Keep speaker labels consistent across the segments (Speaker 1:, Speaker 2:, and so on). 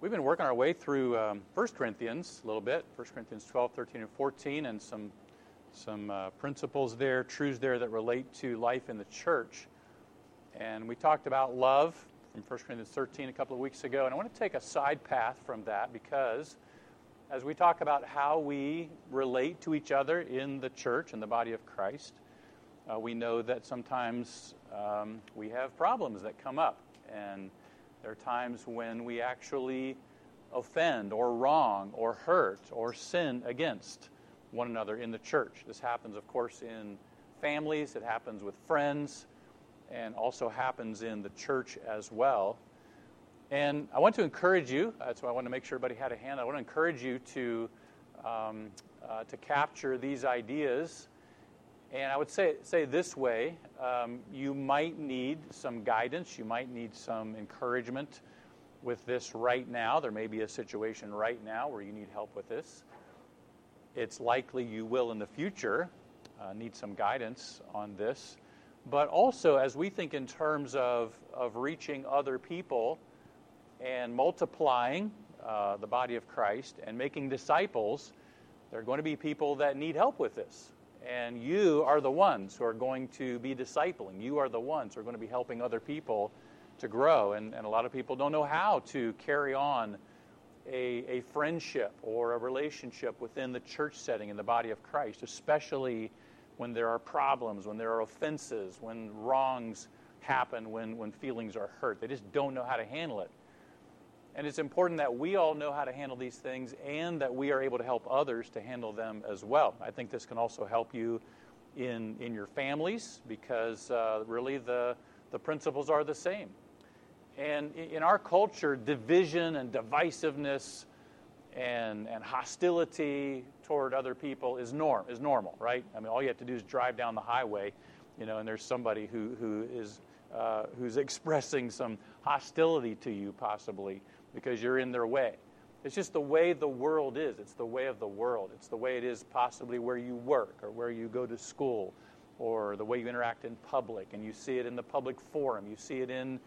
Speaker 1: we've been working our way through um, 1 Corinthians a little bit 1 Corinthians 12, 13, and 14, and some, some uh, principles there, truths there that relate to life in the church. And we talked about love from 1 Corinthians 13 a couple of weeks ago, and I want to take a side path from that because as we talk about how we relate to each other in the church and the body of Christ, uh, we know that sometimes um, we have problems that come up. And there are times when we actually offend or wrong or hurt or sin against one another in the church. This happens, of course, in families, it happens with friends, and also happens in the church as well. And I want to encourage you, that's why I want to make sure everybody had a hand. I want to encourage you to, um, uh, to capture these ideas. And I would say, say this way um, you might need some guidance, you might need some encouragement with this right now. There may be a situation right now where you need help with this. It's likely you will in the future uh, need some guidance on this. But also, as we think in terms of, of reaching other people, and multiplying uh, the body of Christ and making disciples, there are going to be people that need help with this. And you are the ones who are going to be discipling. You are the ones who are going to be helping other people to grow. And, and a lot of people don't know how to carry on a, a friendship or a relationship within the church setting in the body of Christ, especially when there are problems, when there are offenses, when wrongs happen, when, when feelings are hurt. They just don't know how to handle it. And it's important that we all know how to handle these things and that we are able to help others to handle them as well. I think this can also help you in, in your families because uh, really the, the principles are the same. And in our culture, division and divisiveness and, and hostility toward other people is norm is normal, right? I mean, all you have to do is drive down the highway, you know, and there's somebody who, who is uh, who's expressing some hostility to you, possibly because you're in their way. It's just the way the world is. It's the way of the world. It's the way it is possibly where you work or where you go to school or the way you interact in public. And you see it in the public forum. You see it in,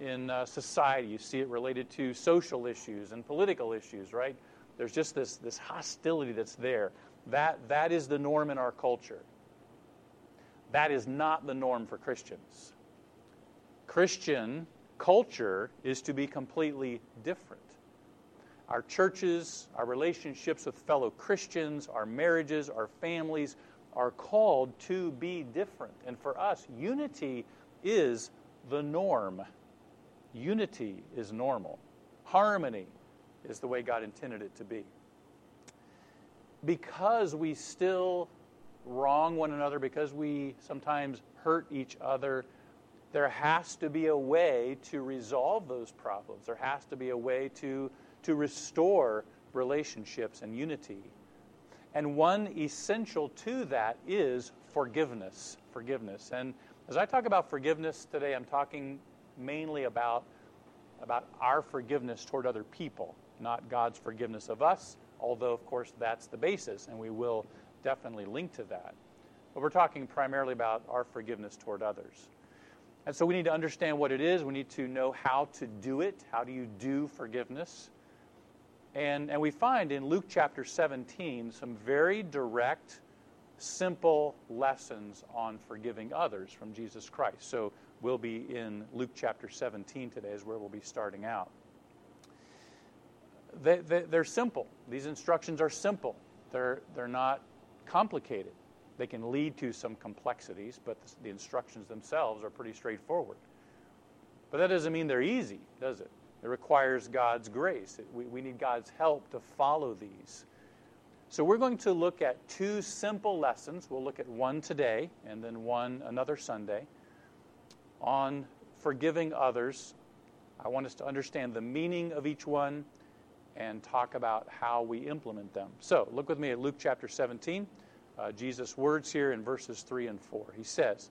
Speaker 1: in uh, society. You see it related to social issues and political issues, right? There's just this, this hostility that's there. That, that is the norm in our culture. That is not the norm for Christians. Christian culture is to be completely different. Our churches, our relationships with fellow Christians, our marriages, our families are called to be different. And for us, unity is the norm. Unity is normal. Harmony is the way God intended it to be. Because we still wrong one another, because we sometimes hurt each other, there has to be a way to resolve those problems. There has to be a way to, to restore relationships and unity. And one essential to that is forgiveness. Forgiveness. And as I talk about forgiveness today, I'm talking mainly about, about our forgiveness toward other people, not God's forgiveness of us, although, of course, that's the basis, and we will definitely link to that. But we're talking primarily about our forgiveness toward others. And so we need to understand what it is. We need to know how to do it. How do you do forgiveness? And, and we find in Luke chapter 17 some very direct, simple lessons on forgiving others from Jesus Christ. So we'll be in Luke chapter 17 today, is where we'll be starting out. They, they, they're simple. These instructions are simple, they're, they're not complicated. They can lead to some complexities, but the instructions themselves are pretty straightforward. But that doesn't mean they're easy, does it? It requires God's grace. We, we need God's help to follow these. So we're going to look at two simple lessons. We'll look at one today and then one another Sunday on forgiving others. I want us to understand the meaning of each one and talk about how we implement them. So look with me at Luke chapter 17 uh, Jesus' words here in verses 3 and 4. He says,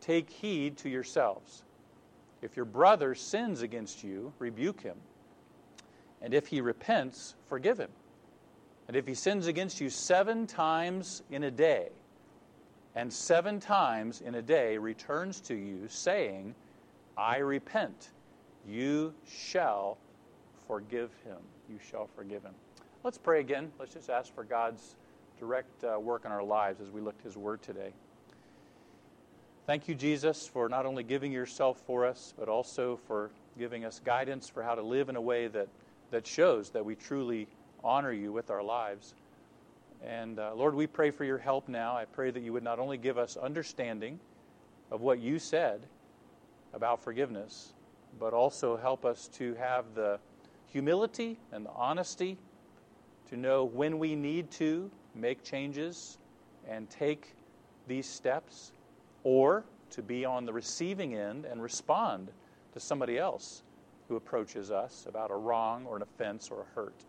Speaker 1: Take heed to yourselves. If your brother sins against you, rebuke him. And if he repents, forgive him. And if he sins against you seven times in a day, and seven times in a day returns to you, saying, I repent, you shall forgive him. You shall forgive him. Let's pray again. Let's just ask for God's direct uh, work in our lives as we look to his word today. Thank you, Jesus, for not only giving yourself for us, but also for giving us guidance for how to live in a way that, that shows that we truly honor you with our lives. And uh, Lord, we pray for your help now. I pray that you would not only give us understanding of what you said about forgiveness, but also help us to have the humility and the honesty to know when we need to make changes and take these steps, or to be on the receiving end and respond to somebody else who approaches us about a wrong or an offense or a hurt.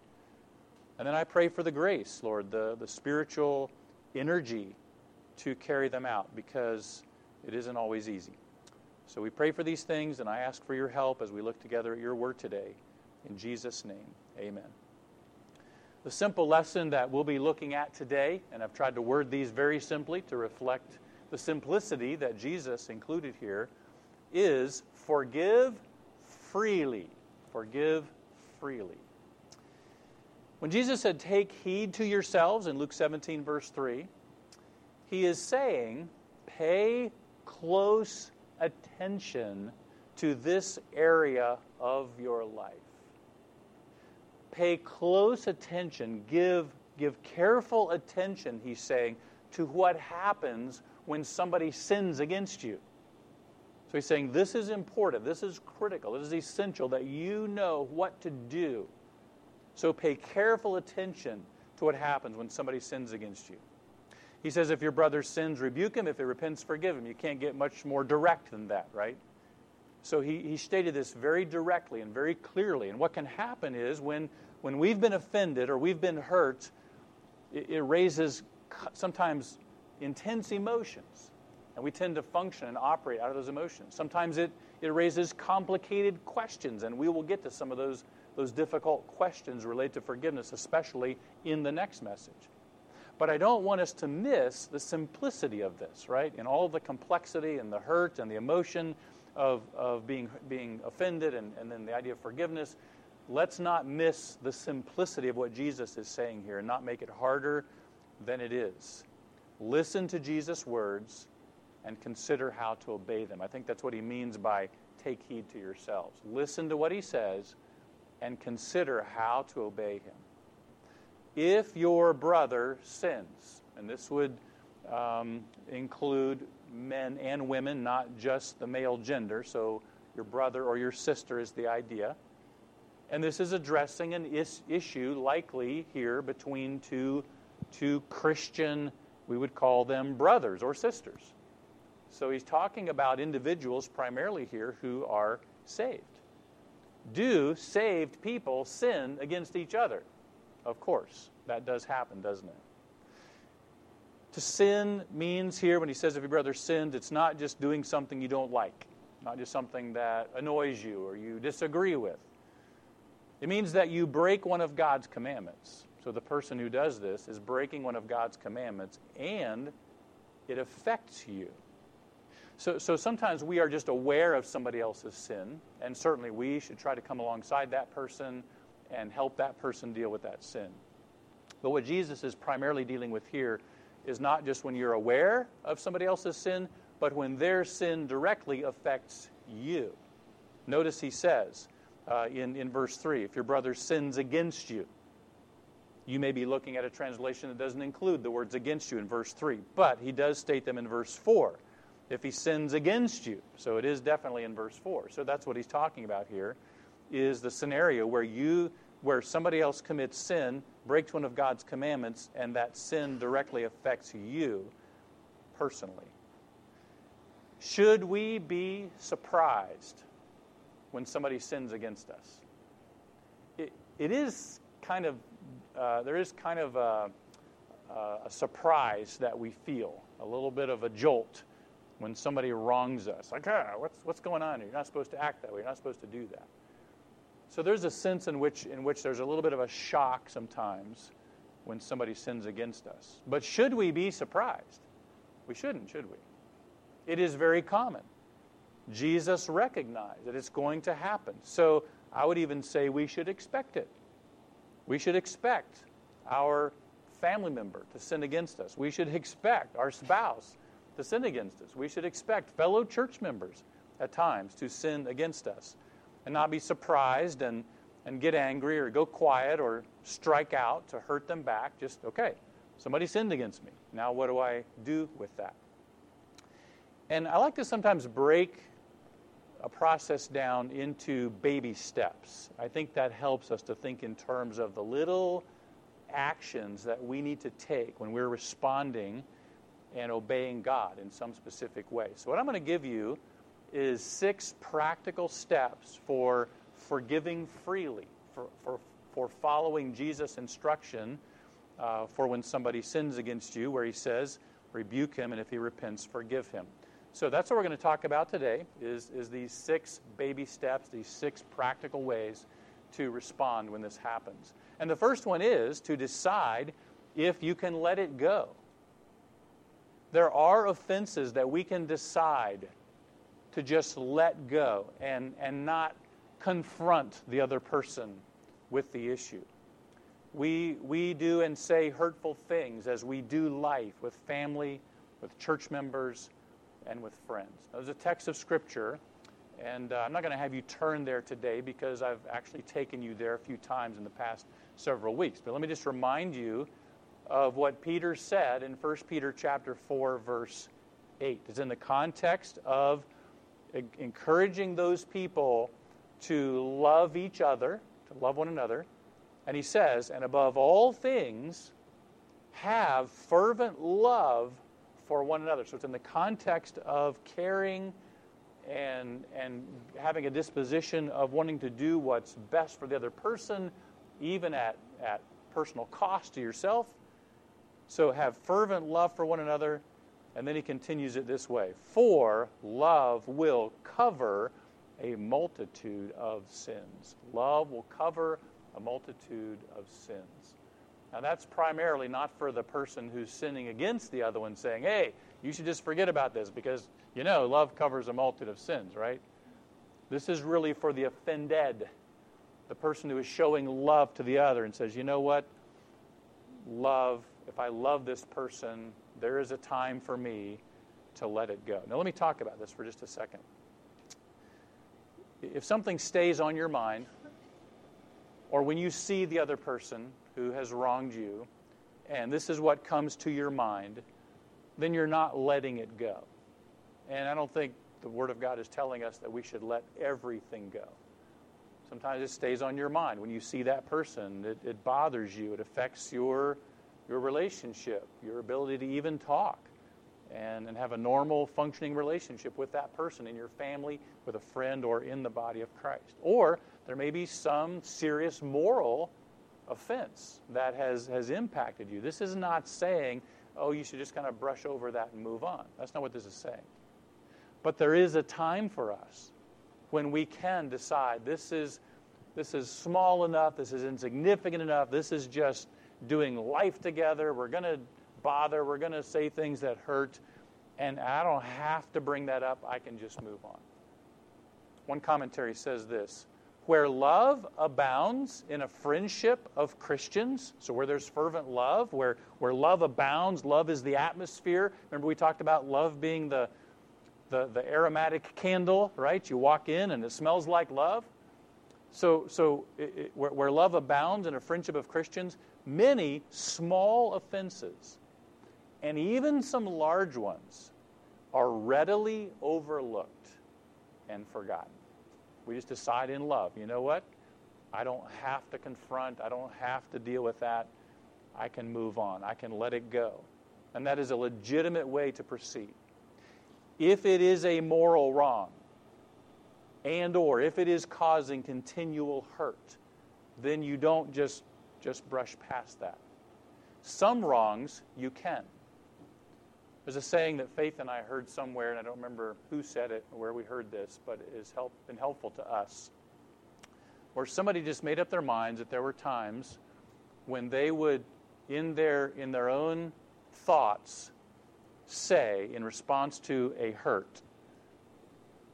Speaker 1: And then I pray for the grace, Lord, the, the spiritual energy to carry them out because it isn't always easy. So we pray for these things, and I ask for your help as we look together at your word today. In Jesus' name, amen. The simple lesson that we'll be looking at today, and I've tried to word these very simply to reflect the simplicity that Jesus included here, is forgive freely. Forgive freely. When Jesus said, Take heed to yourselves in Luke 17, verse 3, he is saying, Pay close attention to this area of your life. Pay close attention, give, give careful attention, he's saying, to what happens when somebody sins against you. So he's saying this is important, this is critical, this is essential that you know what to do. So pay careful attention to what happens when somebody sins against you. He says, if your brother sins, rebuke him. If he repents, forgive him. You can't get much more direct than that, right? So he, he stated this very directly and very clearly. And what can happen is when, when we've been offended or we've been hurt, it, raises sometimes intense emotions. And we tend to function and operate out of those emotions. Sometimes it, it raises complicated questions, and we will get to some of those, those difficult questions related to forgiveness, especially in the next message. But I don't want us to miss the simplicity of this, right? In all the complexity and the hurt and the emotion of, of being, being offended and, and then the idea of forgiveness, let's not miss the simplicity of what Jesus is saying here and not make it harder than it is. Listen to Jesus' words and consider how to obey them. I think that's what he means by take heed to yourselves. Listen to what he says and consider how to obey him. If your brother sins, and this would um, include men and women, not just the male gender, so your brother or your sister is the idea. And this is addressing an is- issue likely here between two, two Christian, we would call them brothers or sisters. So he's talking about individuals primarily here who are saved. Do saved people sin against each other? Of course, that does happen, doesn't it? To sin means here, when he says if your brother sinned, it's not just doing something you don't like, not just something that annoys you or you disagree with. It means that you break one of God's commandments. So the person who does this is breaking one of God's commandments and it affects you. So, so sometimes we are just aware of somebody else's sin, and certainly we should try to come alongside that person and help that person deal with that sin. But what Jesus is primarily dealing with here is not just when you're aware of somebody else's sin, but when their sin directly affects you. Notice he says uh, in, in verse 3 if your brother sins against you, you may be looking at a translation that doesn't include the words against you in verse 3, but he does state them in verse 4 if he sins against you. So it is definitely in verse 4. So that's what he's talking about here is the scenario where you where somebody else commits sin, breaks one of God's commandments and that sin directly affects you personally. Should we be surprised when somebody sins against us? It, it is kind of, uh, there is kind of a, a surprise that we feel, a little bit of a jolt when somebody wrongs us. Like, ah, what's, what's going on here? You're not supposed to act that way. You're not supposed to do that. So there's a sense in which, in which there's a little bit of a shock sometimes when somebody sins against us. But should we be surprised? We shouldn't, should we? It is very common. Jesus recognized that it's going to happen. So I would even say we should expect it. We should expect our family member to sin against us. We should expect our spouse to sin against us. We should expect fellow church members at times to sin against us and not be surprised and, and get angry or go quiet or strike out to hurt them back. Just, okay, somebody sinned against me. Now, what do I do with that? And I like to sometimes break a process down into baby steps. I think that helps us to think in terms of the little actions that we need to take when we're responding and obeying God in some specific way. So, what I'm going to give you is six practical steps for forgiving freely, for, for, for following Jesus' instruction uh, for when somebody sins against you, where he says, rebuke him, and if he repents, forgive him. So that's what we're going to talk about today is, is these six baby steps, these six practical ways to respond when this happens. And the first one is to decide if you can let it go. There are offenses that we can decide to just let go and, and not confront the other person with the issue. We, we do and say hurtful things as we do life with family, with church members, and with friends. Now, there's a text of Scripture, and uh, I'm not going to have you turn there today because I've actually taken you there a few times in the past several weeks. But let me just remind you of what Peter said in 1 Peter chapter 4 verse 8. It's in the context of encouraging those people to love each other, to love one another. And he says, and above all things, have fervent love for one another. So it's in the context of caring and, and having a disposition of wanting to do what's best for the other person, even at, at personal cost to yourself. So have fervent love for one another. And then he continues it this way For love will cover a multitude of sins. Love will cover a multitude of sins. Now, that's primarily not for the person who's sinning against the other one saying, hey, you should just forget about this because, you know, love covers a multitude of sins, right? This is really for the offended, the person who is showing love to the other and says, you know what? Love, if I love this person, there is a time for me to let it go. Now, let me talk about this for just a second. If something stays on your mind, or when you see the other person who has wronged you, and this is what comes to your mind, then you're not letting it go. And I don't think the Word of God is telling us that we should let everything go. Sometimes it stays on your mind. When you see that person, it, it bothers you, it affects your, your relationship, your ability to even talk and, and have a normal functioning relationship with that person in your family, with a friend, or in the body of Christ. Or there may be some serious moral offense that has, has impacted you. This is not saying, oh, you should just kind of brush over that and move on. That's not what this is saying. But there is a time for us when we can decide this is, this is small enough, this is insignificant enough, this is just doing life together. We're going to bother. We're going to say things that hurt. And I don't have to bring that up. I can just move on. One commentary says this Where love abounds in a friendship of Christians, so where there's fervent love, where, where love abounds, love is the atmosphere. Remember, we talked about love being the, the, the aromatic candle, right? You walk in and it smells like love. So, so it, it, where, where love abounds in a friendship of Christians, many small offenses and even some large ones are readily overlooked and forgotten. We just decide in love, you know what? I don't have to confront, I don't have to deal with that. I can move on, I can let it go. And that is a legitimate way to proceed. If it is a moral wrong, and or if it is causing continual hurt, then you don't just just brush past that. Some wrongs you can. There's a saying that Faith and I heard somewhere, and I don't remember who said it or where we heard this, but it has help, been helpful to us, where somebody just made up their minds that there were times when they would, in their, in their own thoughts, say in response to a hurt,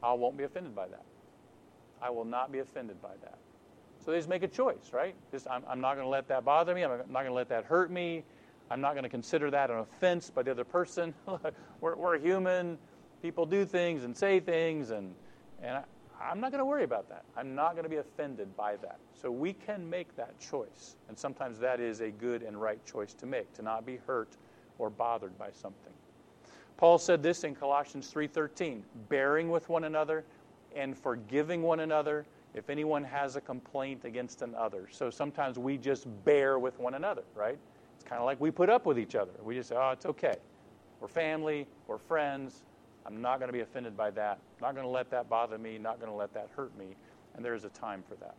Speaker 1: I won't be offended by that. I will not be offended by that. So they just make a choice, right? Just, I'm, I'm not going to let that bother me. I'm not going to let that hurt me. I'm not going to consider that an offense by the other person. we're, we're human. People do things and say things, and, and I, I'm not going to worry about that. I'm not going to be offended by that. So we can make that choice. And sometimes that is a good and right choice to make, to not be hurt or bothered by something. Paul said this in Colossians 3:13, bearing with one another and forgiving one another if anyone has a complaint against another. So sometimes we just bear with one another, right? It's kind of like we put up with each other. We just say, "Oh, it's okay. We're family, we're friends. I'm not going to be offended by that. I'm Not going to let that bother me, not going to let that hurt me." And there is a time for that.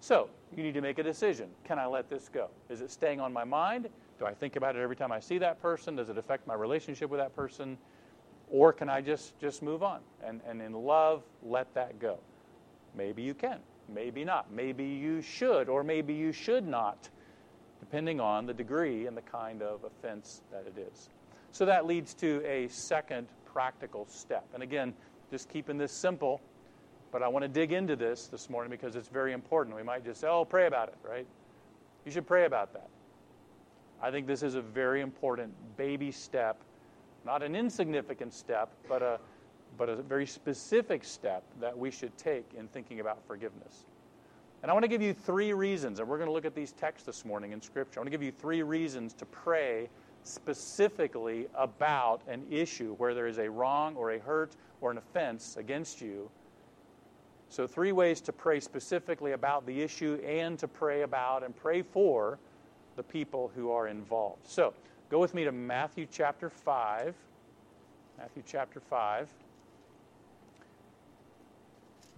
Speaker 1: So, you need to make a decision. Can I let this go? Is it staying on my mind? Do I think about it every time I see that person? Does it affect my relationship with that person? Or can I just, just move on and, and in love let that go? Maybe you can, maybe not. Maybe you should, or maybe you should not, depending on the degree and the kind of offense that it is. So that leads to a second practical step. And again, just keeping this simple, but I want to dig into this this morning because it's very important. We might just say, oh, pray about it, right? You should pray about that. I think this is a very important baby step, not an insignificant step, but a, but a very specific step that we should take in thinking about forgiveness. And I want to give you three reasons, and we're going to look at these texts this morning in Scripture. I want to give you three reasons to pray specifically about an issue where there is a wrong or a hurt or an offense against you. So, three ways to pray specifically about the issue and to pray about and pray for the people who are involved. So, go with me to Matthew chapter 5. Matthew chapter 5.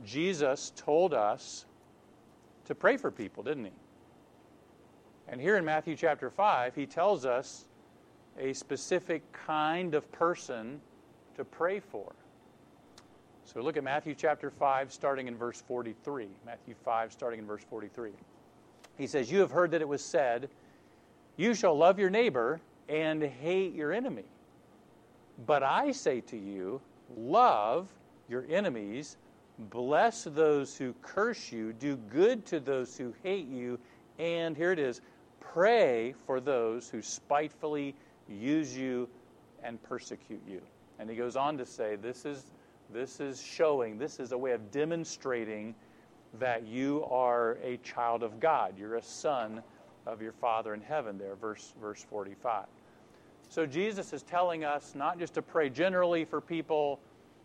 Speaker 1: Jesus told us to pray for people, didn't he? And here in Matthew chapter 5, he tells us a specific kind of person to pray for. So look at Matthew chapter 5, starting in verse 43. Matthew 5, starting in verse 43. He says, You have heard that it was said, you shall love your neighbor and hate your enemy. But I say to you, love your enemies, bless those who curse you, do good to those who hate you, and here it is pray for those who spitefully use you and persecute you. And he goes on to say, this is, this is showing, this is a way of demonstrating that you are a child of God. You're a son of your Father in heaven, there, verse, verse 45. So Jesus is telling us not just to pray generally for people,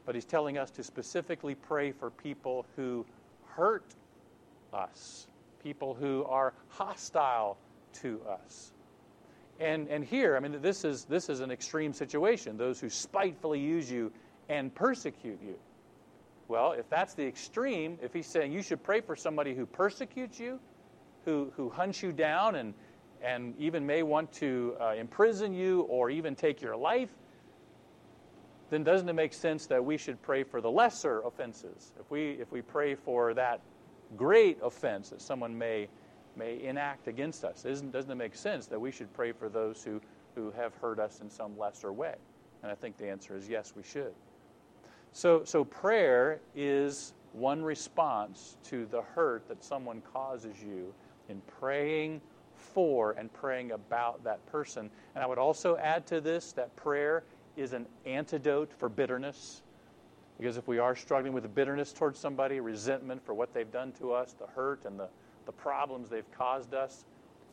Speaker 1: but he's telling us to specifically pray for people who hurt us, people who are hostile to us. And, and here, I mean, this is, this is an extreme situation those who spitefully use you and persecute you. Well, if that's the extreme, if he's saying you should pray for somebody who persecutes you, who, who hunts you down and, and even may want to uh, imprison you or even take your life, then doesn't it make sense that we should pray for the lesser offenses? If we, if we pray for that great offense that someone may, may enact against us, isn't, doesn't it make sense that we should pray for those who, who have hurt us in some lesser way? And I think the answer is yes, we should. So, so prayer is one response to the hurt that someone causes you in praying for and praying about that person. And I would also add to this that prayer is an antidote for bitterness. Because if we are struggling with bitterness towards somebody, resentment for what they've done to us, the hurt and the, the problems they've caused us,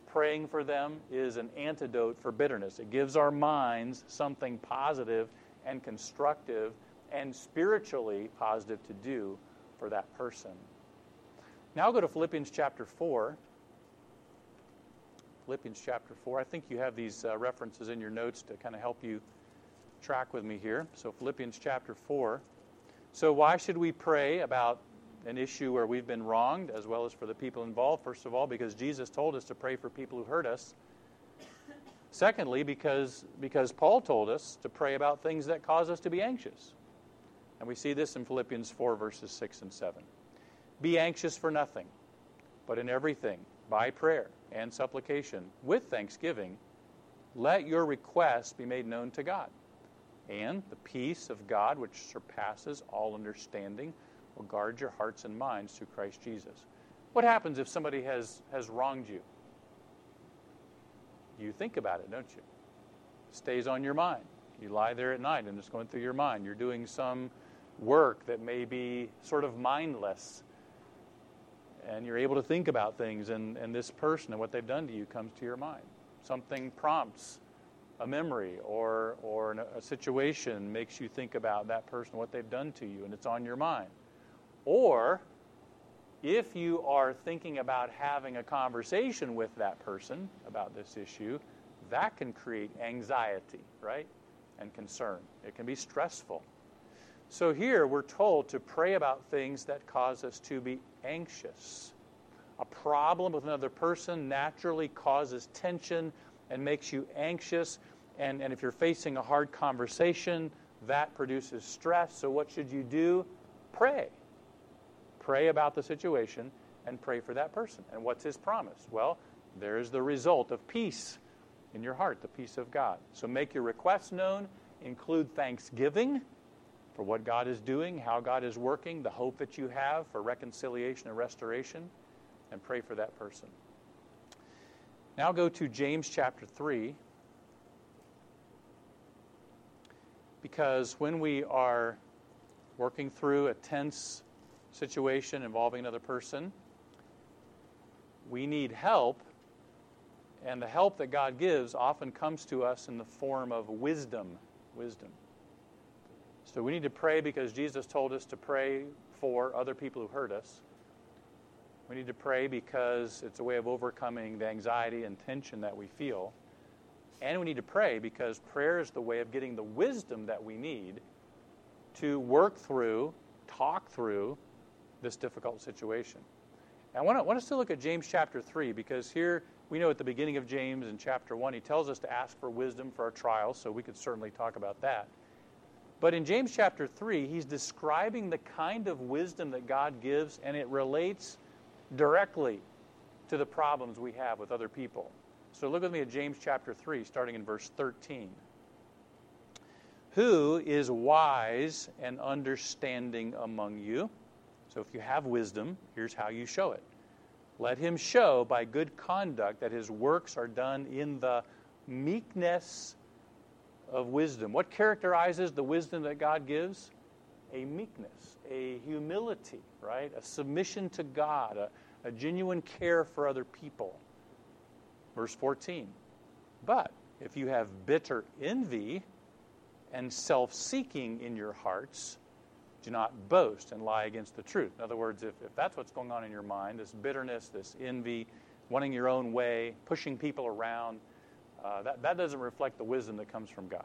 Speaker 1: praying for them is an antidote for bitterness. It gives our minds something positive and constructive and spiritually positive to do for that person. Now go to Philippians chapter 4. Philippians chapter 4. I think you have these uh, references in your notes to kind of help you track with me here. So, Philippians chapter 4. So, why should we pray about an issue where we've been wronged as well as for the people involved? First of all, because Jesus told us to pray for people who hurt us. Secondly, because, because Paul told us to pray about things that cause us to be anxious. And we see this in Philippians 4, verses 6 and 7. Be anxious for nothing, but in everything, by prayer and supplication with thanksgiving, let your requests be made known to God. And the peace of God, which surpasses all understanding, will guard your hearts and minds through Christ Jesus. What happens if somebody has, has wronged you? You think about it, don't you? It stays on your mind. You lie there at night and it's going through your mind. You're doing some work that may be sort of mindless. And you're able to think about things, and, and this person and what they've done to you comes to your mind. Something prompts a memory or, or a situation makes you think about that person, what they've done to you, and it's on your mind. Or if you are thinking about having a conversation with that person about this issue, that can create anxiety, right? And concern. It can be stressful. So here we're told to pray about things that cause us to be anxious. A problem with another person naturally causes tension and makes you anxious. And, and if you're facing a hard conversation, that produces stress. So, what should you do? Pray. Pray about the situation and pray for that person. And what's his promise? Well, there's the result of peace in your heart, the peace of God. So, make your requests known, include thanksgiving for what God is doing, how God is working, the hope that you have for reconciliation and restoration, and pray for that person. Now, go to James chapter 3. Because when we are working through a tense situation involving another person, we need help. And the help that God gives often comes to us in the form of wisdom. Wisdom. So we need to pray because Jesus told us to pray for other people who hurt us. We need to pray because it's a way of overcoming the anxiety and tension that we feel. And we need to pray because prayer is the way of getting the wisdom that we need to work through, talk through this difficult situation. And I want, to, want us to look at James chapter 3 because here we know at the beginning of James in chapter 1, he tells us to ask for wisdom for our trials, so we could certainly talk about that. But in James chapter 3, he's describing the kind of wisdom that God gives, and it relates directly to the problems we have with other people. So look with me at James chapter 3, starting in verse 13. Who is wise and understanding among you? So if you have wisdom, here's how you show it. Let him show by good conduct that his works are done in the meekness of wisdom. What characterizes the wisdom that God gives? A meekness, a humility, right? A submission to God, a, a genuine care for other people. Verse 14. But if you have bitter envy and self seeking in your hearts, do not boast and lie against the truth. In other words, if, if that's what's going on in your mind, this bitterness, this envy, wanting your own way, pushing people around, uh, that, that doesn't reflect the wisdom that comes from God.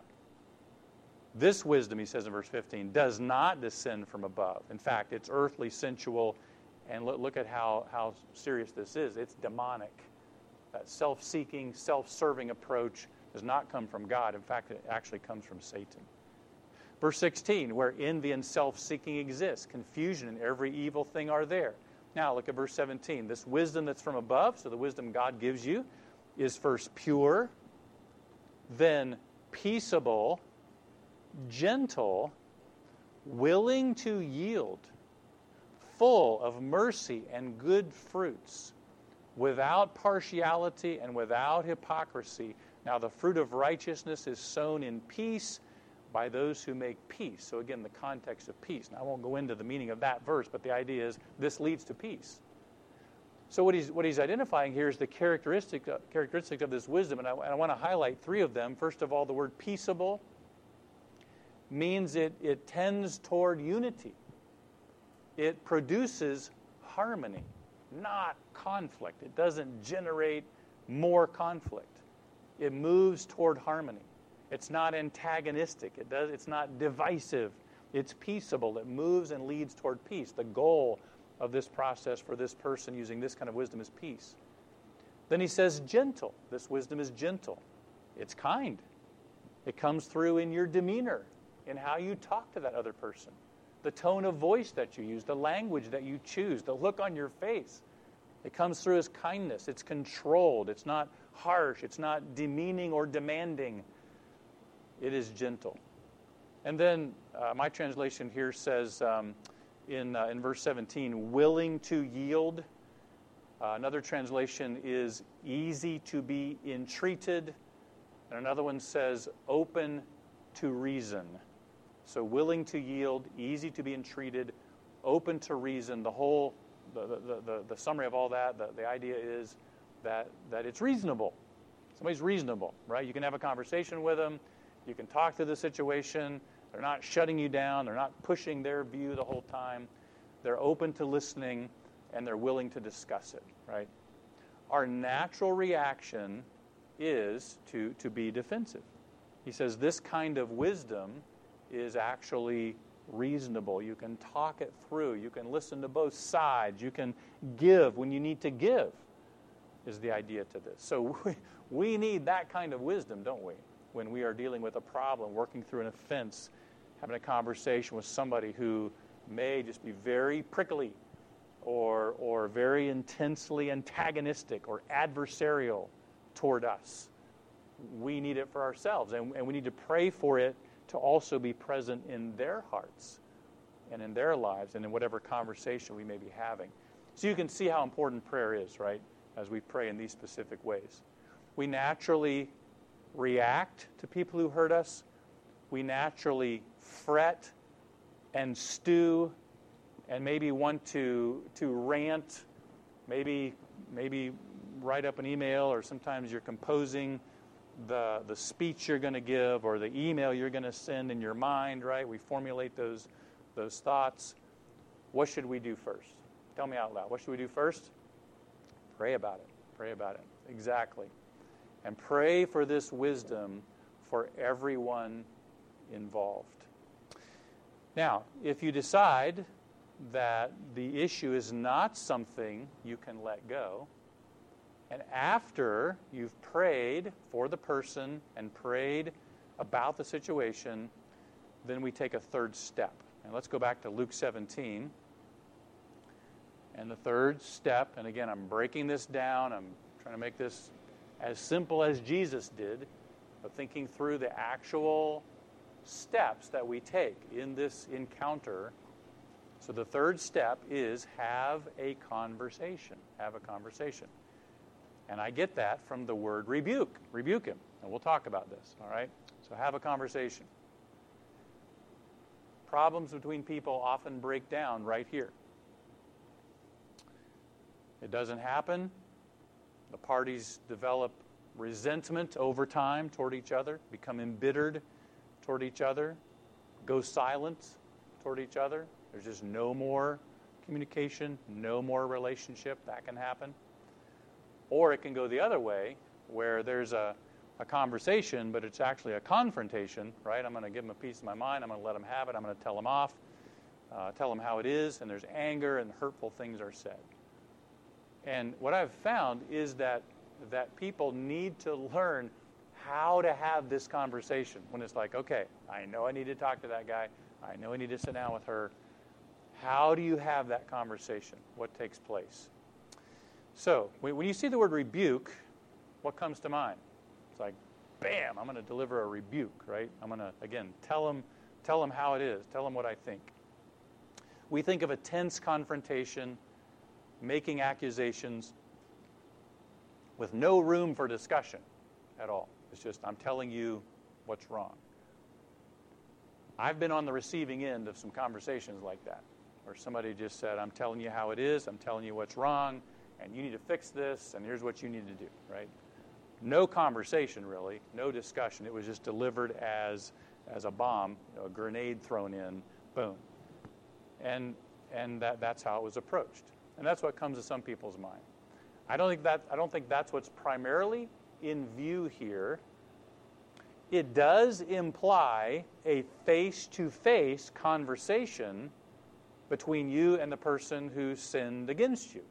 Speaker 1: This wisdom, he says in verse 15, does not descend from above. In fact, it's earthly, sensual, and look, look at how, how serious this is. It's demonic. Uh, that self seeking, self serving approach does not come from God. In fact, it actually comes from Satan. Verse 16, where envy and self seeking exist, confusion and every evil thing are there. Now, look at verse 17. This wisdom that's from above, so the wisdom God gives you, is first pure, then peaceable, gentle, willing to yield, full of mercy and good fruits, without partiality and without hypocrisy. Now, the fruit of righteousness is sown in peace by those who make peace. So, again, the context of peace. Now, I won't go into the meaning of that verse, but the idea is this leads to peace. So what he's, what he's identifying here is the characteristic, uh, of this wisdom, and I, and I want to highlight three of them. First of all, the word peaceable means it, it tends toward unity. It produces harmony, not conflict. It doesn't generate more conflict. It moves toward harmony. It's not antagonistic. It does, it's not divisive. It's peaceable. It moves and leads toward peace. The goal of this process for this person using this kind of wisdom is peace. Then he says, gentle. This wisdom is gentle, it's kind. It comes through in your demeanor, in how you talk to that other person, the tone of voice that you use, the language that you choose, the look on your face. It comes through as kindness. It's controlled. It's not harsh. It's not demeaning or demanding. It is gentle. And then uh, my translation here says, um, in, uh, in verse 17, willing to yield. Uh, another translation is easy to be entreated. And another one says open to reason. So willing to yield, easy to be entreated, open to reason. The whole, the, the, the, the summary of all that, the, the idea is that, that it's reasonable. Somebody's reasonable, right? You can have a conversation with them. You can talk to the situation. They're not shutting you down. They're not pushing their view the whole time. They're open to listening and they're willing to discuss it, right? Our natural reaction is to, to be defensive. He says this kind of wisdom is actually reasonable. You can talk it through. You can listen to both sides. You can give when you need to give, is the idea to this. So we, we need that kind of wisdom, don't we? When we are dealing with a problem, working through an offense, having a conversation with somebody who may just be very prickly or, or very intensely antagonistic or adversarial toward us. We need it for ourselves, and, and we need to pray for it to also be present in their hearts and in their lives and in whatever conversation we may be having. So you can see how important prayer is, right, as we pray in these specific ways. We naturally react to people who hurt us, we naturally fret and stew and maybe want to, to rant, maybe, maybe write up an email, or sometimes you're composing the, the speech you're going to give or the email you're going to send in your mind, right? We formulate those, those thoughts. What should we do first? Tell me out loud. What should we do first? Pray about it. Pray about it. Exactly. And pray for this wisdom for everyone involved. Now, if you decide that the issue is not something you can let go, and after you've prayed for the person and prayed about the situation, then we take a third step. And let's go back to Luke 17. And the third step, and again, I'm breaking this down, I'm trying to make this as simple as Jesus did, of thinking through the actual steps that we take in this encounter. So the third step is have a conversation. Have a conversation. And I get that from the word rebuke. Rebuke him. And we'll talk about this, all right? So have a conversation. Problems between people often break down right here. It doesn't happen. The parties develop resentment over time toward each other, become embittered toward each other, go silent toward each other. There's just no more communication, no more relationship. That can happen. Or it can go the other way, where there's a, a conversation, but it's actually a confrontation, right? I'm going to give them a piece of my mind. I'm going to let them have it. I'm going to tell them off, uh, tell them how it is, and there's anger and hurtful things are said. And what I've found is that that people need to learn how to have this conversation when it's like, okay, I know I need to talk to that guy. I know I need to sit down with her. How do you have that conversation? What takes place? So, when you see the word rebuke, what comes to mind? It's like, bam, I'm going to deliver a rebuke, right? I'm going to, again, tell them, tell them how it is, tell them what I think. We think of a tense confrontation, making accusations with no room for discussion at all. It's just, I'm telling you what's wrong. I've been on the receiving end of some conversations like that, where somebody just said, I'm telling you how it is, I'm telling you what's wrong, and you need to fix this, and here's what you need to do, right? No conversation, really, no discussion. It was just delivered as, as a bomb, you know, a grenade thrown in, boom. And, and that, that's how it was approached. And that's what comes to some people's mind. I don't think, that, I don't think that's what's primarily in view here. It does imply a face to face conversation between you and the person who sinned against you.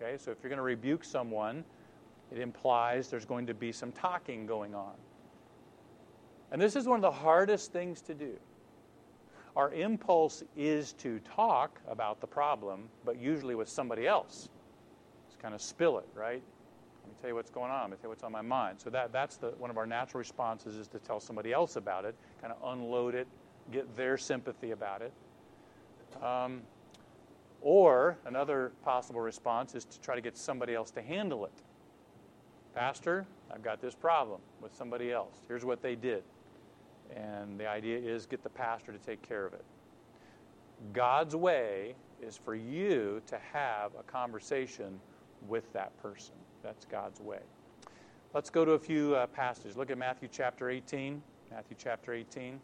Speaker 1: Okay, so if you're going to rebuke someone, it implies there's going to be some talking going on. And this is one of the hardest things to do. Our impulse is to talk about the problem, but usually with somebody else. Just kind of spill it, right? Let me tell you what's going on. Let me tell you what's on my mind. So that, that's the, one of our natural responses is to tell somebody else about it, kind of unload it, get their sympathy about it. Um, Or another possible response is to try to get somebody else to handle it. Pastor, I've got this problem with somebody else. Here's what they did. And the idea is get the pastor to take care of it. God's way is for you to have a conversation with that person. That's God's way. Let's go to a few uh, passages. Look at Matthew chapter 18. Matthew chapter 18.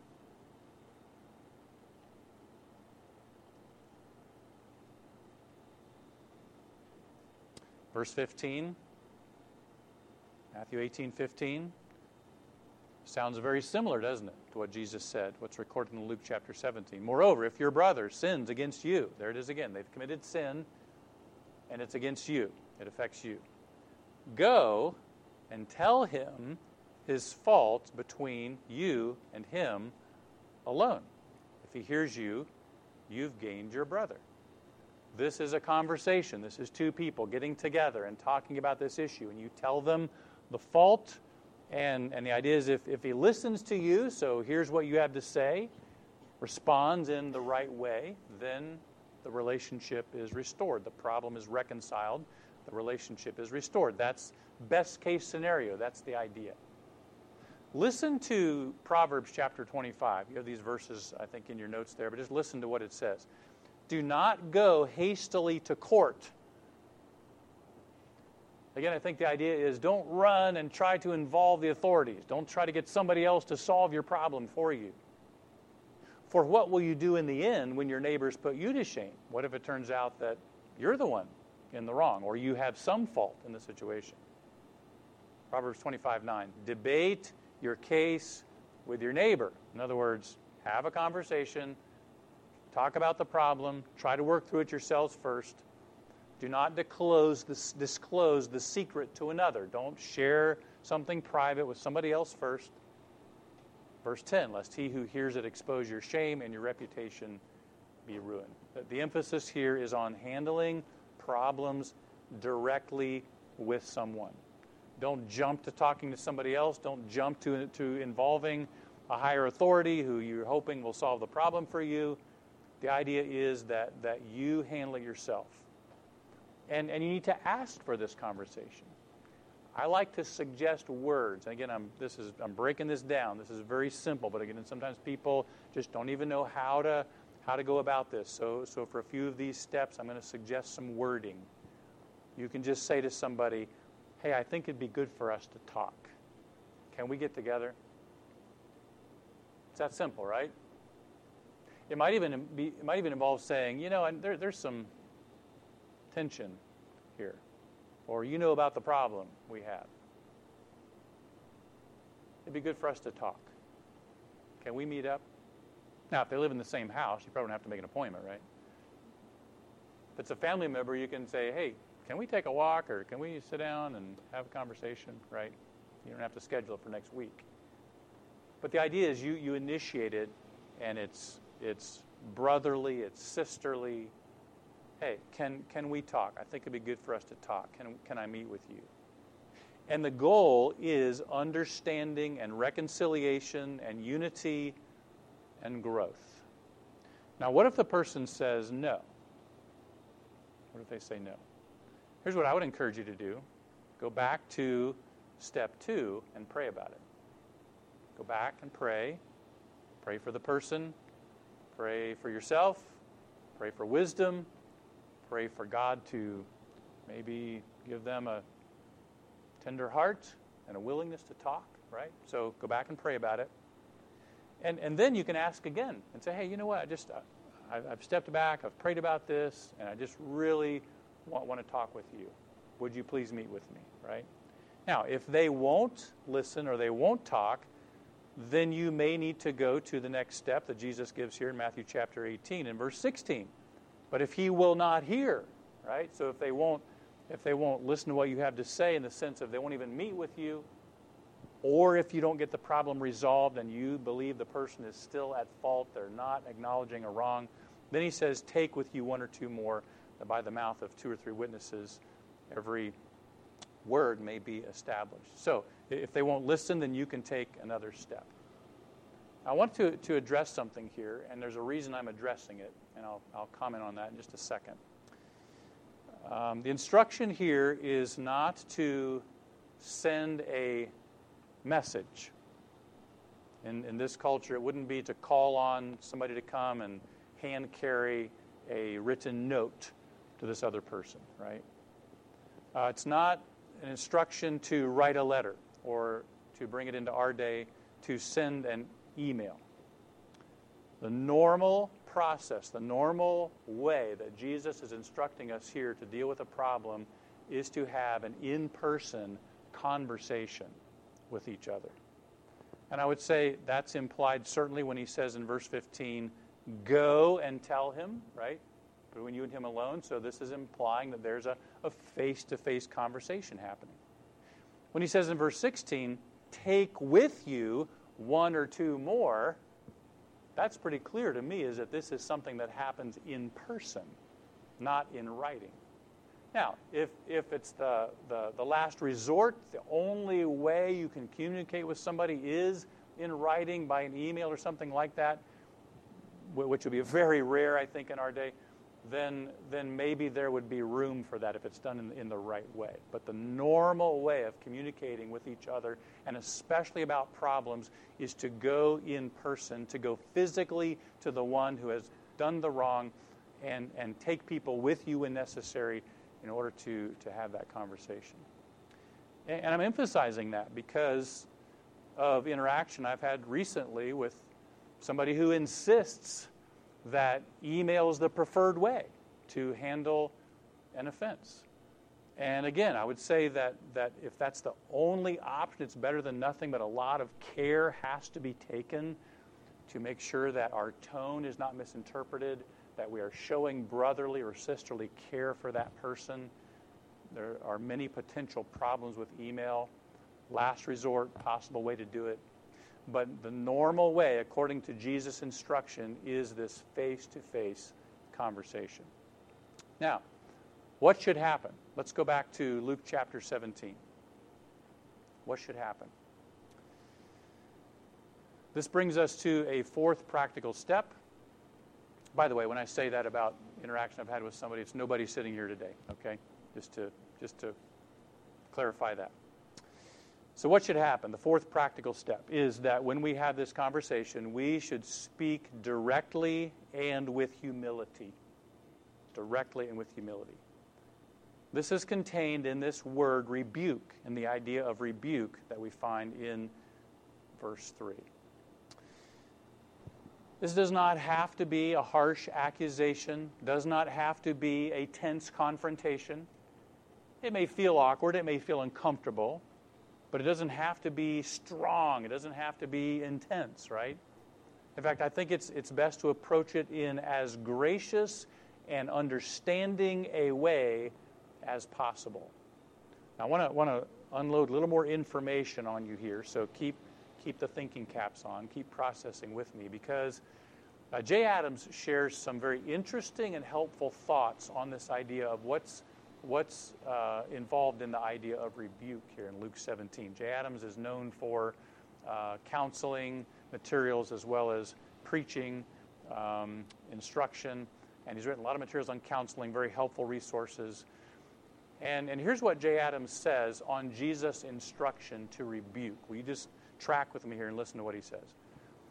Speaker 1: Verse 15. Matthew 18, 15. Sounds very similar, doesn't it, to what Jesus said, what's recorded in Luke chapter 17. Moreover, if your brother sins against you, there it is again, they've committed sin, and it's against you, it affects you. Go and tell him his fault between you and him alone. If he hears you, you've gained your brother. This is a conversation. This is two people getting together and talking about this issue, and you tell them the fault and, and the idea is if, if he listens to you, so here's what you have to say, responds in the right way, then the relationship is restored. The problem is reconciled. The relationship is restored. That's best case scenario. That's the idea. Listen to Proverbs chapter 25. You have these verses, I think, in your notes there, but just listen to what it says. Do not go hastily to court Again, I think the idea is don't run and try to involve the authorities. Don't try to get somebody else to solve your problem for you. For what will you do in the end when your neighbors put you to shame? What if it turns out that you're the one in the wrong or you have some fault in the situation? Proverbs 25 9. Debate your case with your neighbor. In other words, have a conversation, talk about the problem, try to work through it yourselves first do not disclose, the, disclose the secret to another. Don't share something private with somebody else first. Verse 10 Lest he who hears it expose your shame and your reputation be ruined. The emphasis here is on handling problems directly with someone. Don't jump to talking to somebody else. Don't jump to, to involving a higher authority who you're hoping will solve the problem for you. The idea is that, that you handle it yourself. And, and you need to ask for this conversation. I like to suggest words. And again, I'm, this is, I'm breaking this down. This is very simple, but again, sometimes people just don't even know how to, how to go about this. So, so for a few of these steps, I'm going to suggest some wording. You can just say to somebody, hey, I think it'd be good for us to talk. Can we get together? It's that simple, right? It might even be, it might even involve saying, you know, there, there's some tension here, or you know about the problem we have. It'd be good for us to talk. Can we meet up? Now, if they live in the same house, you probably don't have to make an appointment, right? If it's a family member, you can say, hey, can we take a walk or can we sit down and have a conversation, right? You don't have to schedule it for next week. But the idea is you, you initiate it and it's, it's brotherly, it's sisterly, hey, can, can we talk? I think it'd be good for us to talk. Can, can I meet with you? And the goal is understanding and reconciliation and unity and growth. Now, what if the person says no? What if they say no? Here's what I would encourage you to do go back to step two and pray about it. Go back and pray. Pray for the person, pray for yourself, pray for wisdom, pray for God to maybe give them a tender heart and a willingness to talk, right? So go back and pray about it. And, and then you can ask again and say, hey, you know what? I just, I, I've stepped back, I've prayed about this, and I just really want, want to talk with you. Would you please meet with me, right? Now, if they won't listen or they won't talk, then you may need to go to the next step that Jesus gives here in Matthew chapter 18 and verse 16. But if he will not hear, right? So if they won't if they won't listen to what you have to say in the sense of they won't even meet with you, or if you don't get the problem resolved and you believe the person is still at fault, they're not acknowledging a wrong, then he says, Take with you one or two more, by the mouth of two or three witnesses, every word may be established. So if they won't listen, then you can take another step. I want to, to address something here, and there's a reason I'm addressing it, and I'll, I'll comment on that in just a second. Um, the instruction here is not to send a message. In, in this culture, it wouldn't be to call on somebody to come and hand carry a written note to this other person, right? Uh, it's not an instruction to write a letter or to bring it into our day to send an email. The normal process, the normal way that Jesus is instructing us here to deal with a problem is to have an in person conversation with each other. And I would say that's implied certainly when he says in verse 15, go and tell him, right? Between you and him alone. So this is implying that there's a face to face conversation happening. When he says in verse 16, take with you one or two more, that's pretty clear to me is that this is something that happens in person, not in writing. Now, if, if it's the, the, the last resort, the only way you can communicate with somebody is in writing by an email or something like that, which would be very rare, I think, in our day, then, then maybe there would be room for that if it's done in, in the right way. But the normal way of communicating with each other, and especially about problems, is to go in person, to go physically to the one who has done the wrong, and, and take people with you when necessary in order to, to have that conversation. And, and I'm emphasizing that because of interaction I've had recently with somebody who insists that email is the preferred way to handle an offense. And again, I would say that, that if that's the only option, it's better than nothing, but a lot of care has to be taken to make sure that our tone is not misinterpreted, that we are showing brotherly or sisterly care for that person. There are many potential problems with email. Last resort, possible way to do it but the normal way, according to Jesus' instruction, is this face to face conversation. Now, what should happen? Let's go back to Luke chapter 17. What should happen? This brings us to a fourth practical step. By the way, when I say that about interaction I've had with somebody, it's nobody sitting here today, okay? Just to just to clarify that. So, what should happen? The fourth practical step is that when we have this conversation, we should speak directly and with humility. Directly and with humility. This is contained in this word rebuke, and the idea of rebuke that we find in verse 3. This does not have to be a harsh accusation, does not have to be a tense confrontation. It may feel awkward, it may feel uncomfortable, but it doesn't have to be strong. It doesn't have to be intense, right? In fact, I think it's, it's best to approach it in as gracious and understanding a way as possible. Now, I want to unload a little more information on you here, so keep keep the thinking caps on, keep processing with me, because uh, Jay Adams shares some very interesting and helpful thoughts on this idea of what's what's uh, involved in the idea of rebuke here in Luke 17. Jay Adams is known for uh, counseling materials as well as preaching, um, instruction, and he's written a lot of materials on counseling, very helpful resources. And, and here's what Jay Adams says on Jesus' instruction to rebuke. Will you just track with me here and listen to what he says?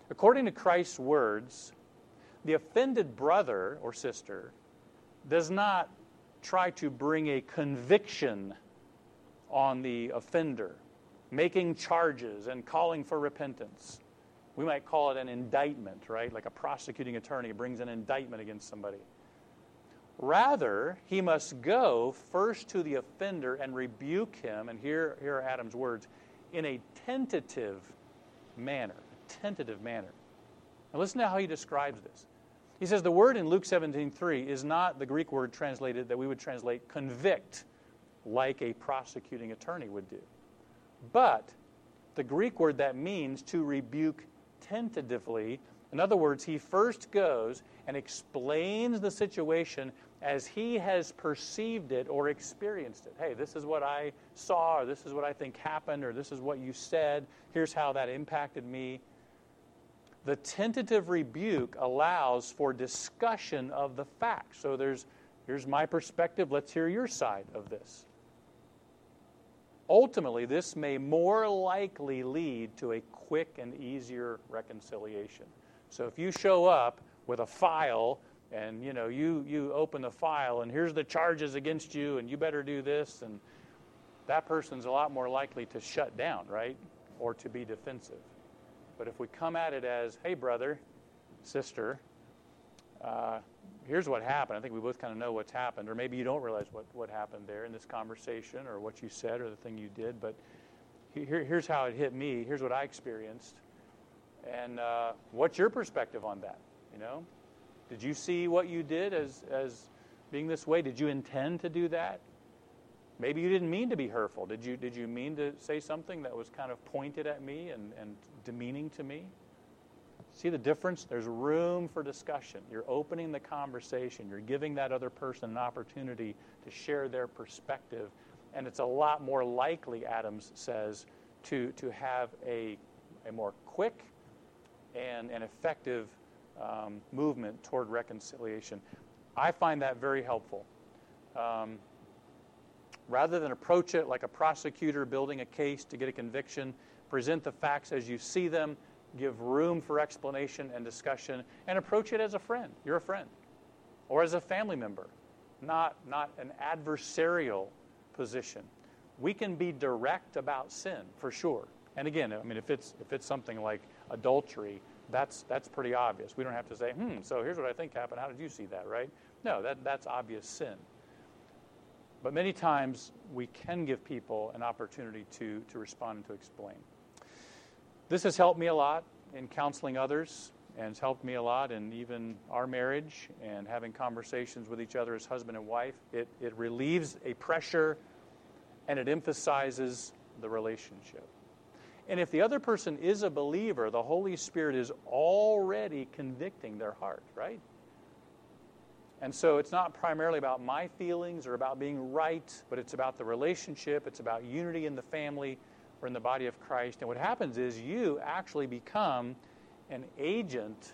Speaker 1: According to Christ's words, the offended brother or sister does not try to bring a conviction on the offender, making charges and calling for repentance. We might call it an indictment, right? Like a prosecuting attorney brings an indictment against somebody. Rather, he must go first to the offender and rebuke him, and here, here are Adams' words, in a tentative manner. A tentative manner. Now listen to how he describes this. He says the word in Luke 17:3 is not the Greek word translated that we would translate convict like a prosecuting attorney would do. But the Greek word that means to rebuke tentatively, in other words, he first goes and explains the situation as he has perceived it or experienced it. Hey, this is what I saw, or this is what I think happened, or this is what you said. Here's how that impacted me. The tentative rebuke allows for discussion of the facts. So there's, Here's my perspective. Let's hear your side of this. Ultimately, this may more likely lead to a quick and easier reconciliation. So if you show up with a file and you know you you open the file and here's the charges against you and you better do this and that person's a lot more likely to shut down, right? Or to be defensive. But if we come at it as, hey, brother, sister, uh, here's what happened. I think we both kind of know what's happened, or maybe you don't realize what, what happened there in this conversation or what you said or the thing you did, but here, here's how it hit me. Here's what I experienced. And uh, what's your perspective on that? You know, did you see what you did as, as being this way? Did you intend to do that? Maybe you didn't mean to be hurtful. Did you, did you mean to say something that was kind of pointed at me and, and demeaning to me? See the difference? There's room for discussion. You're opening the conversation. You're giving that other person an opportunity to share their perspective. And it's a lot more likely, Adams says, to, to have a, a more quick and an effective um, movement toward reconciliation. I find that very helpful. Um, rather than approach it like a prosecutor building a case to get a conviction, present the facts as you see them, give room for explanation and discussion, and approach it as a friend. You're a friend. Or as a family member, not, not an adversarial position. We can be direct about sin, for sure. And again, I mean, if it's, if it's something like adultery, that's, that's pretty obvious. We don't have to say, hmm, so here's what I think happened. How did you see that, right? No, that, that's obvious sin. But many times we can give people an opportunity to, to respond and to explain. This has helped me a lot in counseling others and has helped me a lot in even our marriage and having conversations with each other as husband and wife. It, it relieves a pressure and it emphasizes the relationship. And if the other person is a believer, the Holy Spirit is already convicting their heart, right? And so it's not primarily about my feelings or about being right, but it's about the relationship, it's about unity in the family or in the body of Christ. And what happens is you actually become an agent,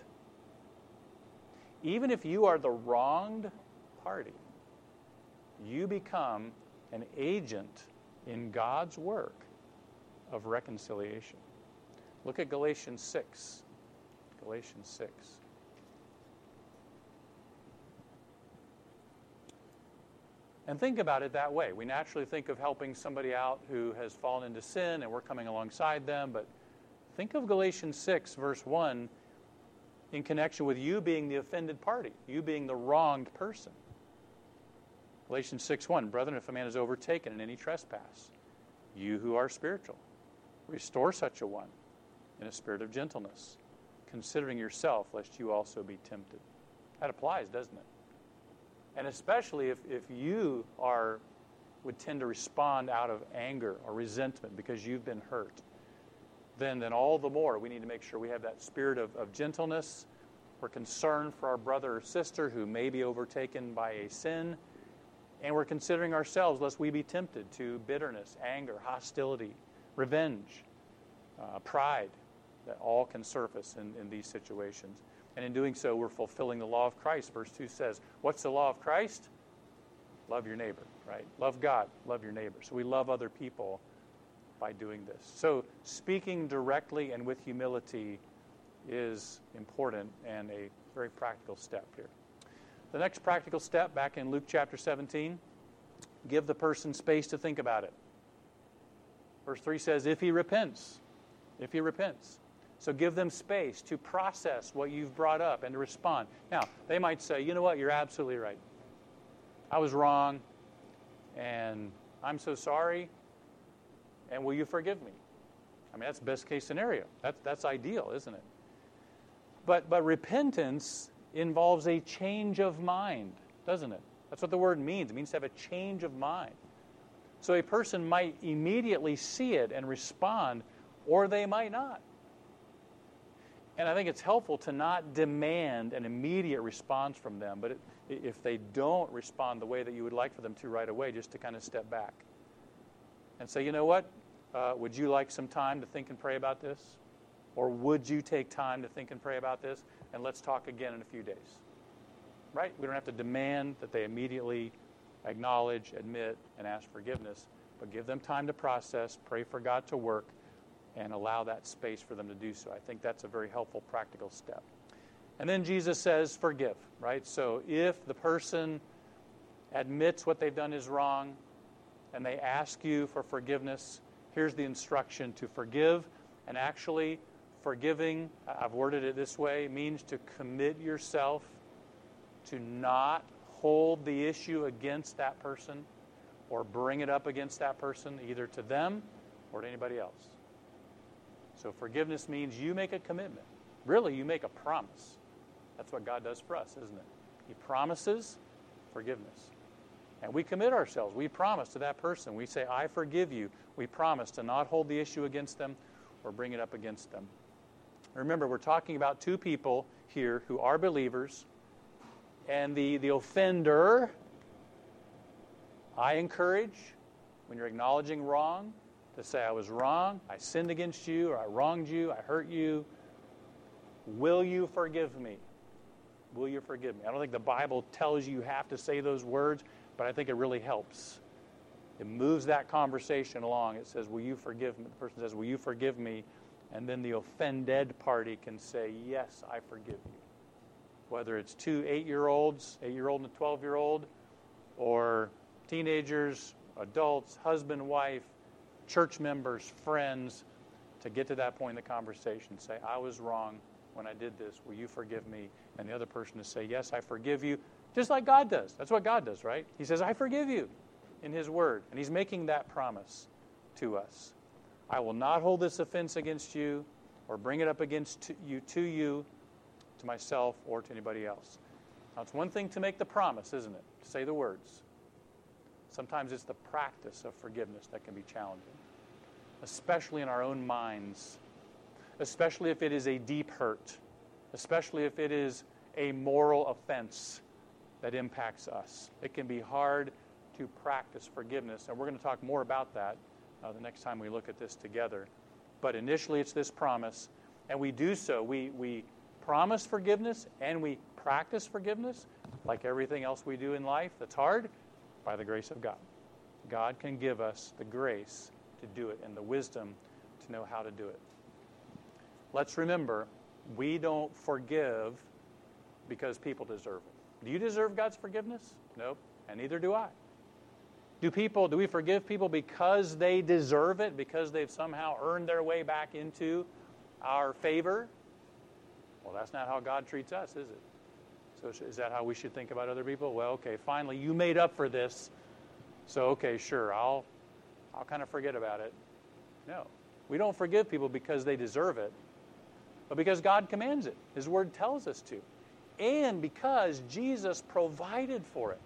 Speaker 1: even if you are the wronged party, you become an agent in God's work of reconciliation. Look at Galatians 6. Galatians 6. And think about it that way. We naturally think of helping somebody out who has fallen into sin and we're coming alongside them, but think of Galatians 6, verse 1, in connection with you being the offended party, you being the wronged person. Galatians 6 1, Brethren, if a man is overtaken in any trespass, you who are spiritual, restore such a one in a spirit of gentleness, considering yourself, lest you also be tempted. That applies, doesn't it? And especially if, if you are would tend to respond out of anger or resentment because you've been hurt, then, then all the more we need to make sure we have that spirit of, of gentleness. We're concerned for our brother or sister who may be overtaken by a sin. And we're considering ourselves lest we be tempted to bitterness, anger, hostility, revenge, uh, pride that all can surface in, in these situations. And in doing so, we're fulfilling the law of Christ. Verse 2 says, What's the law of Christ? Love your neighbor, right? Love God, love your neighbor. So we love other people by doing this. So speaking directly and with humility is important and a very practical step here. The next practical step, back in Luke chapter 17, give the person space to think about it. Verse 3 says, If he repents, if he repents. So give them space to process what you've brought up and to respond. Now, they might say, you know what, you're absolutely right. I was wrong, and I'm so sorry, and will you forgive me? I mean, that's best case scenario. That's, that's ideal, isn't it? But, but repentance involves a change of mind, doesn't it? That's what the word means. It means to have a change of mind. So a person might immediately see it and respond, or they might not. And I think it's helpful to not demand an immediate response from them, but it, if they don't respond the way that you would like for them to right away, just to kind of step back and say, you know what? Uh, would you like some time to think and pray about this? Or would you take time to think and pray about this? And let's talk again in a few days. right? We don't have to demand that they immediately acknowledge, admit, and ask forgiveness, but give them time to process, pray for God to work, and allow that space for them to do so. I think that's a very helpful practical step. And then Jesus says, forgive, right? So if the person admits what they've done is wrong and they ask you for forgiveness, here's the instruction to forgive. And actually, forgiving, I've worded it this way, means to commit yourself to not hold the issue against that person or bring it up against that person, either to them or to anybody else. So forgiveness means you make a commitment. Really, you make a promise. That's what God does for us, isn't it? He promises forgiveness. And we commit ourselves. We promise to that person. We say, I forgive you. We promise to not hold the issue against them or bring it up against them. Remember, we're talking about two people here who are believers, and the, the offender, I encourage, when you're acknowledging wrong, to say, I was wrong, I sinned against you, or I wronged you, I hurt you. Will you forgive me? Will you forgive me? I don't think the Bible tells you you have to say those words, but I think it really helps. It moves that conversation along. It says, Will you forgive me? The person says, Will you forgive me? And then the offended party can say, Yes, I forgive you. Whether it's two eight year olds, eight year old and a 12 year old, or teenagers, adults, husband, wife, church members, friends, to get to that point in the conversation. Say, I was wrong when I did this. Will you forgive me? And the other person to say, Yes, I forgive you. Just like God does. That's what God does, right? He says, I forgive you in His Word. And He's making that promise to us. I will not hold this offense against you or bring it up against you to you, to myself, or to anybody else. Now, it's one thing to make the promise, isn't it? To say the words. Sometimes it's the practice of forgiveness that can be challenging, especially in our own minds, especially if it is a deep hurt, especially if it is a moral offense that impacts us. It can be hard to practice forgiveness, and we're going to talk more about that uh, the next time we look at this together. But initially, it's this promise, and we do so. We, we promise forgiveness and we practice forgiveness, like everything else we do in life that's hard, by the grace of God. God can give us the grace to do it and the wisdom to know how to do it. Let's remember, we don't forgive because people deserve it. Do you deserve God's forgiveness? Nope, and neither do I. Do people do we forgive people because they deserve it, because they've somehow earned their way back into our favor? Well, that's not how God treats us, is it? So is that how we should think about other people? Well, okay, finally you made up for this. So okay, sure, I'll I'll kind of forget about it. No. We don't forgive people because they deserve it, but because God commands it. His word tells us to and because Jesus provided for it.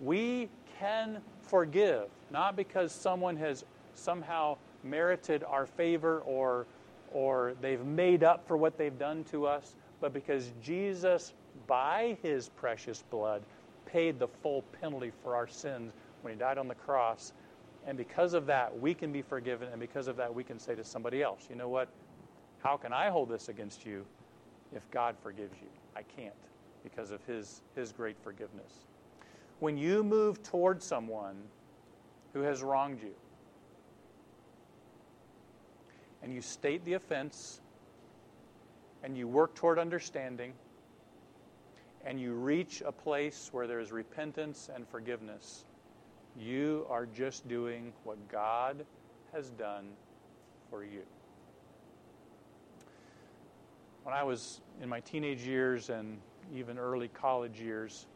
Speaker 1: We can forgive, not because someone has somehow merited our favor or, or they've made up for what they've done to us, but because Jesus, by his precious blood, paid the full penalty for our sins when he died on the cross. And because of that, we can be forgiven. And because of that, we can say to somebody else, you know what? How can I hold this against you if God forgives you? I can't because of his, his great forgiveness. When you move toward someone who has wronged you, and you state the offense, and you work toward understanding, and you reach a place where there is repentance and forgiveness, you are just doing what God has done for you when I was in my teenage years and even early college years,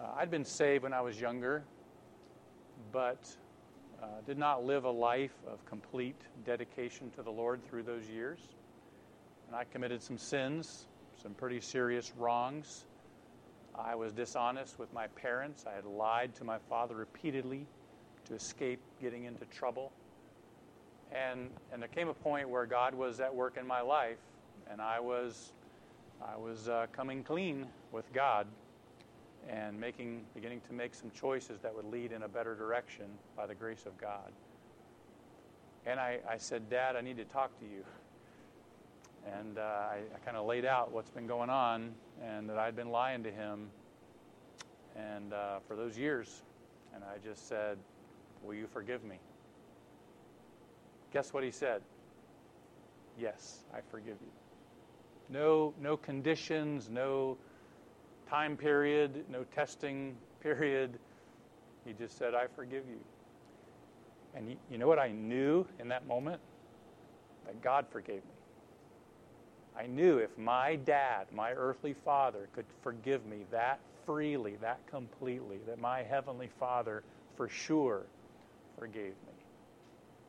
Speaker 1: uh, I'd been saved when I was younger, but uh, did not live a life of complete dedication to the Lord through those years. And I committed some sins, some pretty serious wrongs. I was dishonest with my parents. I had lied to my father repeatedly to escape getting into trouble. And, and there came a point where God was at work in my life, and I was, I was uh, coming clean with God and making, beginning to make some choices that would lead in a better direction by the grace of God. And I, I said, Dad, I need to talk to you. And uh, I, I kind of laid out what's been going on and that I'd been lying to him and uh, for those years. And I just said, Will you forgive me? Guess what he said? Yes, I forgive you. No, no conditions, no time period, no testing period. He just said, I forgive you. And you know what I knew in that moment? That God forgave me. I knew if my dad, my earthly father, could forgive me that freely, that completely, that my heavenly father for sure forgave me.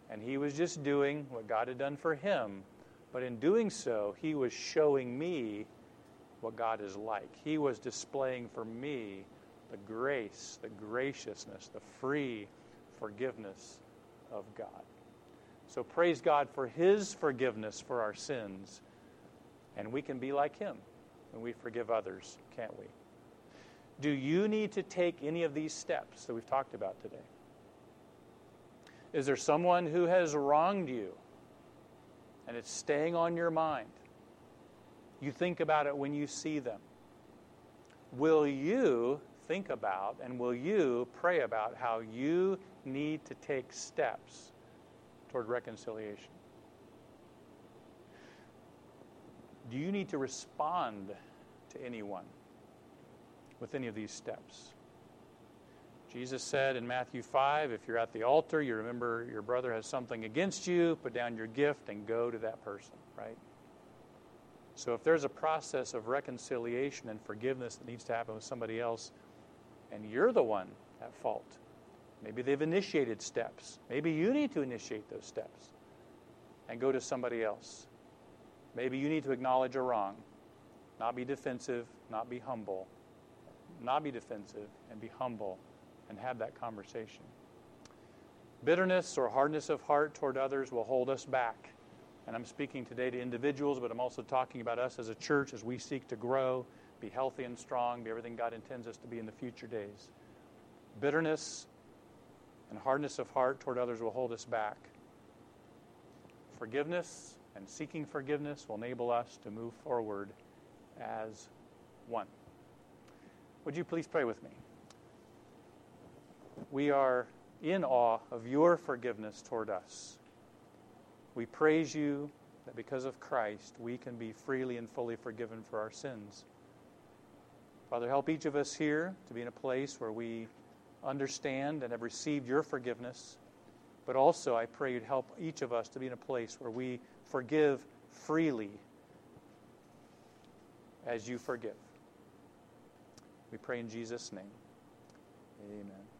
Speaker 1: And he was just doing what God had done for him, but in doing so, he was showing me what God is like. He was displaying for me the grace, the graciousness, the free forgiveness of God. So praise God for His forgiveness for our sins. And we can be like Him when we forgive others, can't we? Do you need to take any of these steps that we've talked about today? Is there someone who has wronged you and it's staying on your mind? You think about it when you see them. Will you think about and will you pray about how you need to take steps toward reconciliation? Do you need to respond to anyone with any of these steps? Jesus said in Matthew 5 if you're at the altar, you remember your brother has something against you, put down your gift and go to that person, right? So if there's a process of reconciliation and forgiveness that needs to happen with somebody else, and you're the one at fault, maybe they've initiated steps. Maybe you need to initiate those steps and go to somebody else. Maybe you need to acknowledge a wrong, not be defensive, not be humble, not be defensive, and be humble and have that conversation. Bitterness or hardness of heart toward others will hold us back. And I'm speaking today to individuals, but I'm also talking about us as a church as we seek to grow, be healthy and strong, be everything God intends us to be in the future days. Bitterness and hardness of heart toward others will hold us back. Forgiveness and seeking forgiveness will enable us to move forward as one. Would you please pray with me? We are in awe of your forgiveness toward us. We praise you that because of Christ, we can be freely and fully forgiven for our sins. Father, help each of us here to be in a place where we understand and have received your forgiveness. But also, I pray you'd help each of us to be in a place where we forgive freely as you forgive. We pray in Jesus' name. Amen.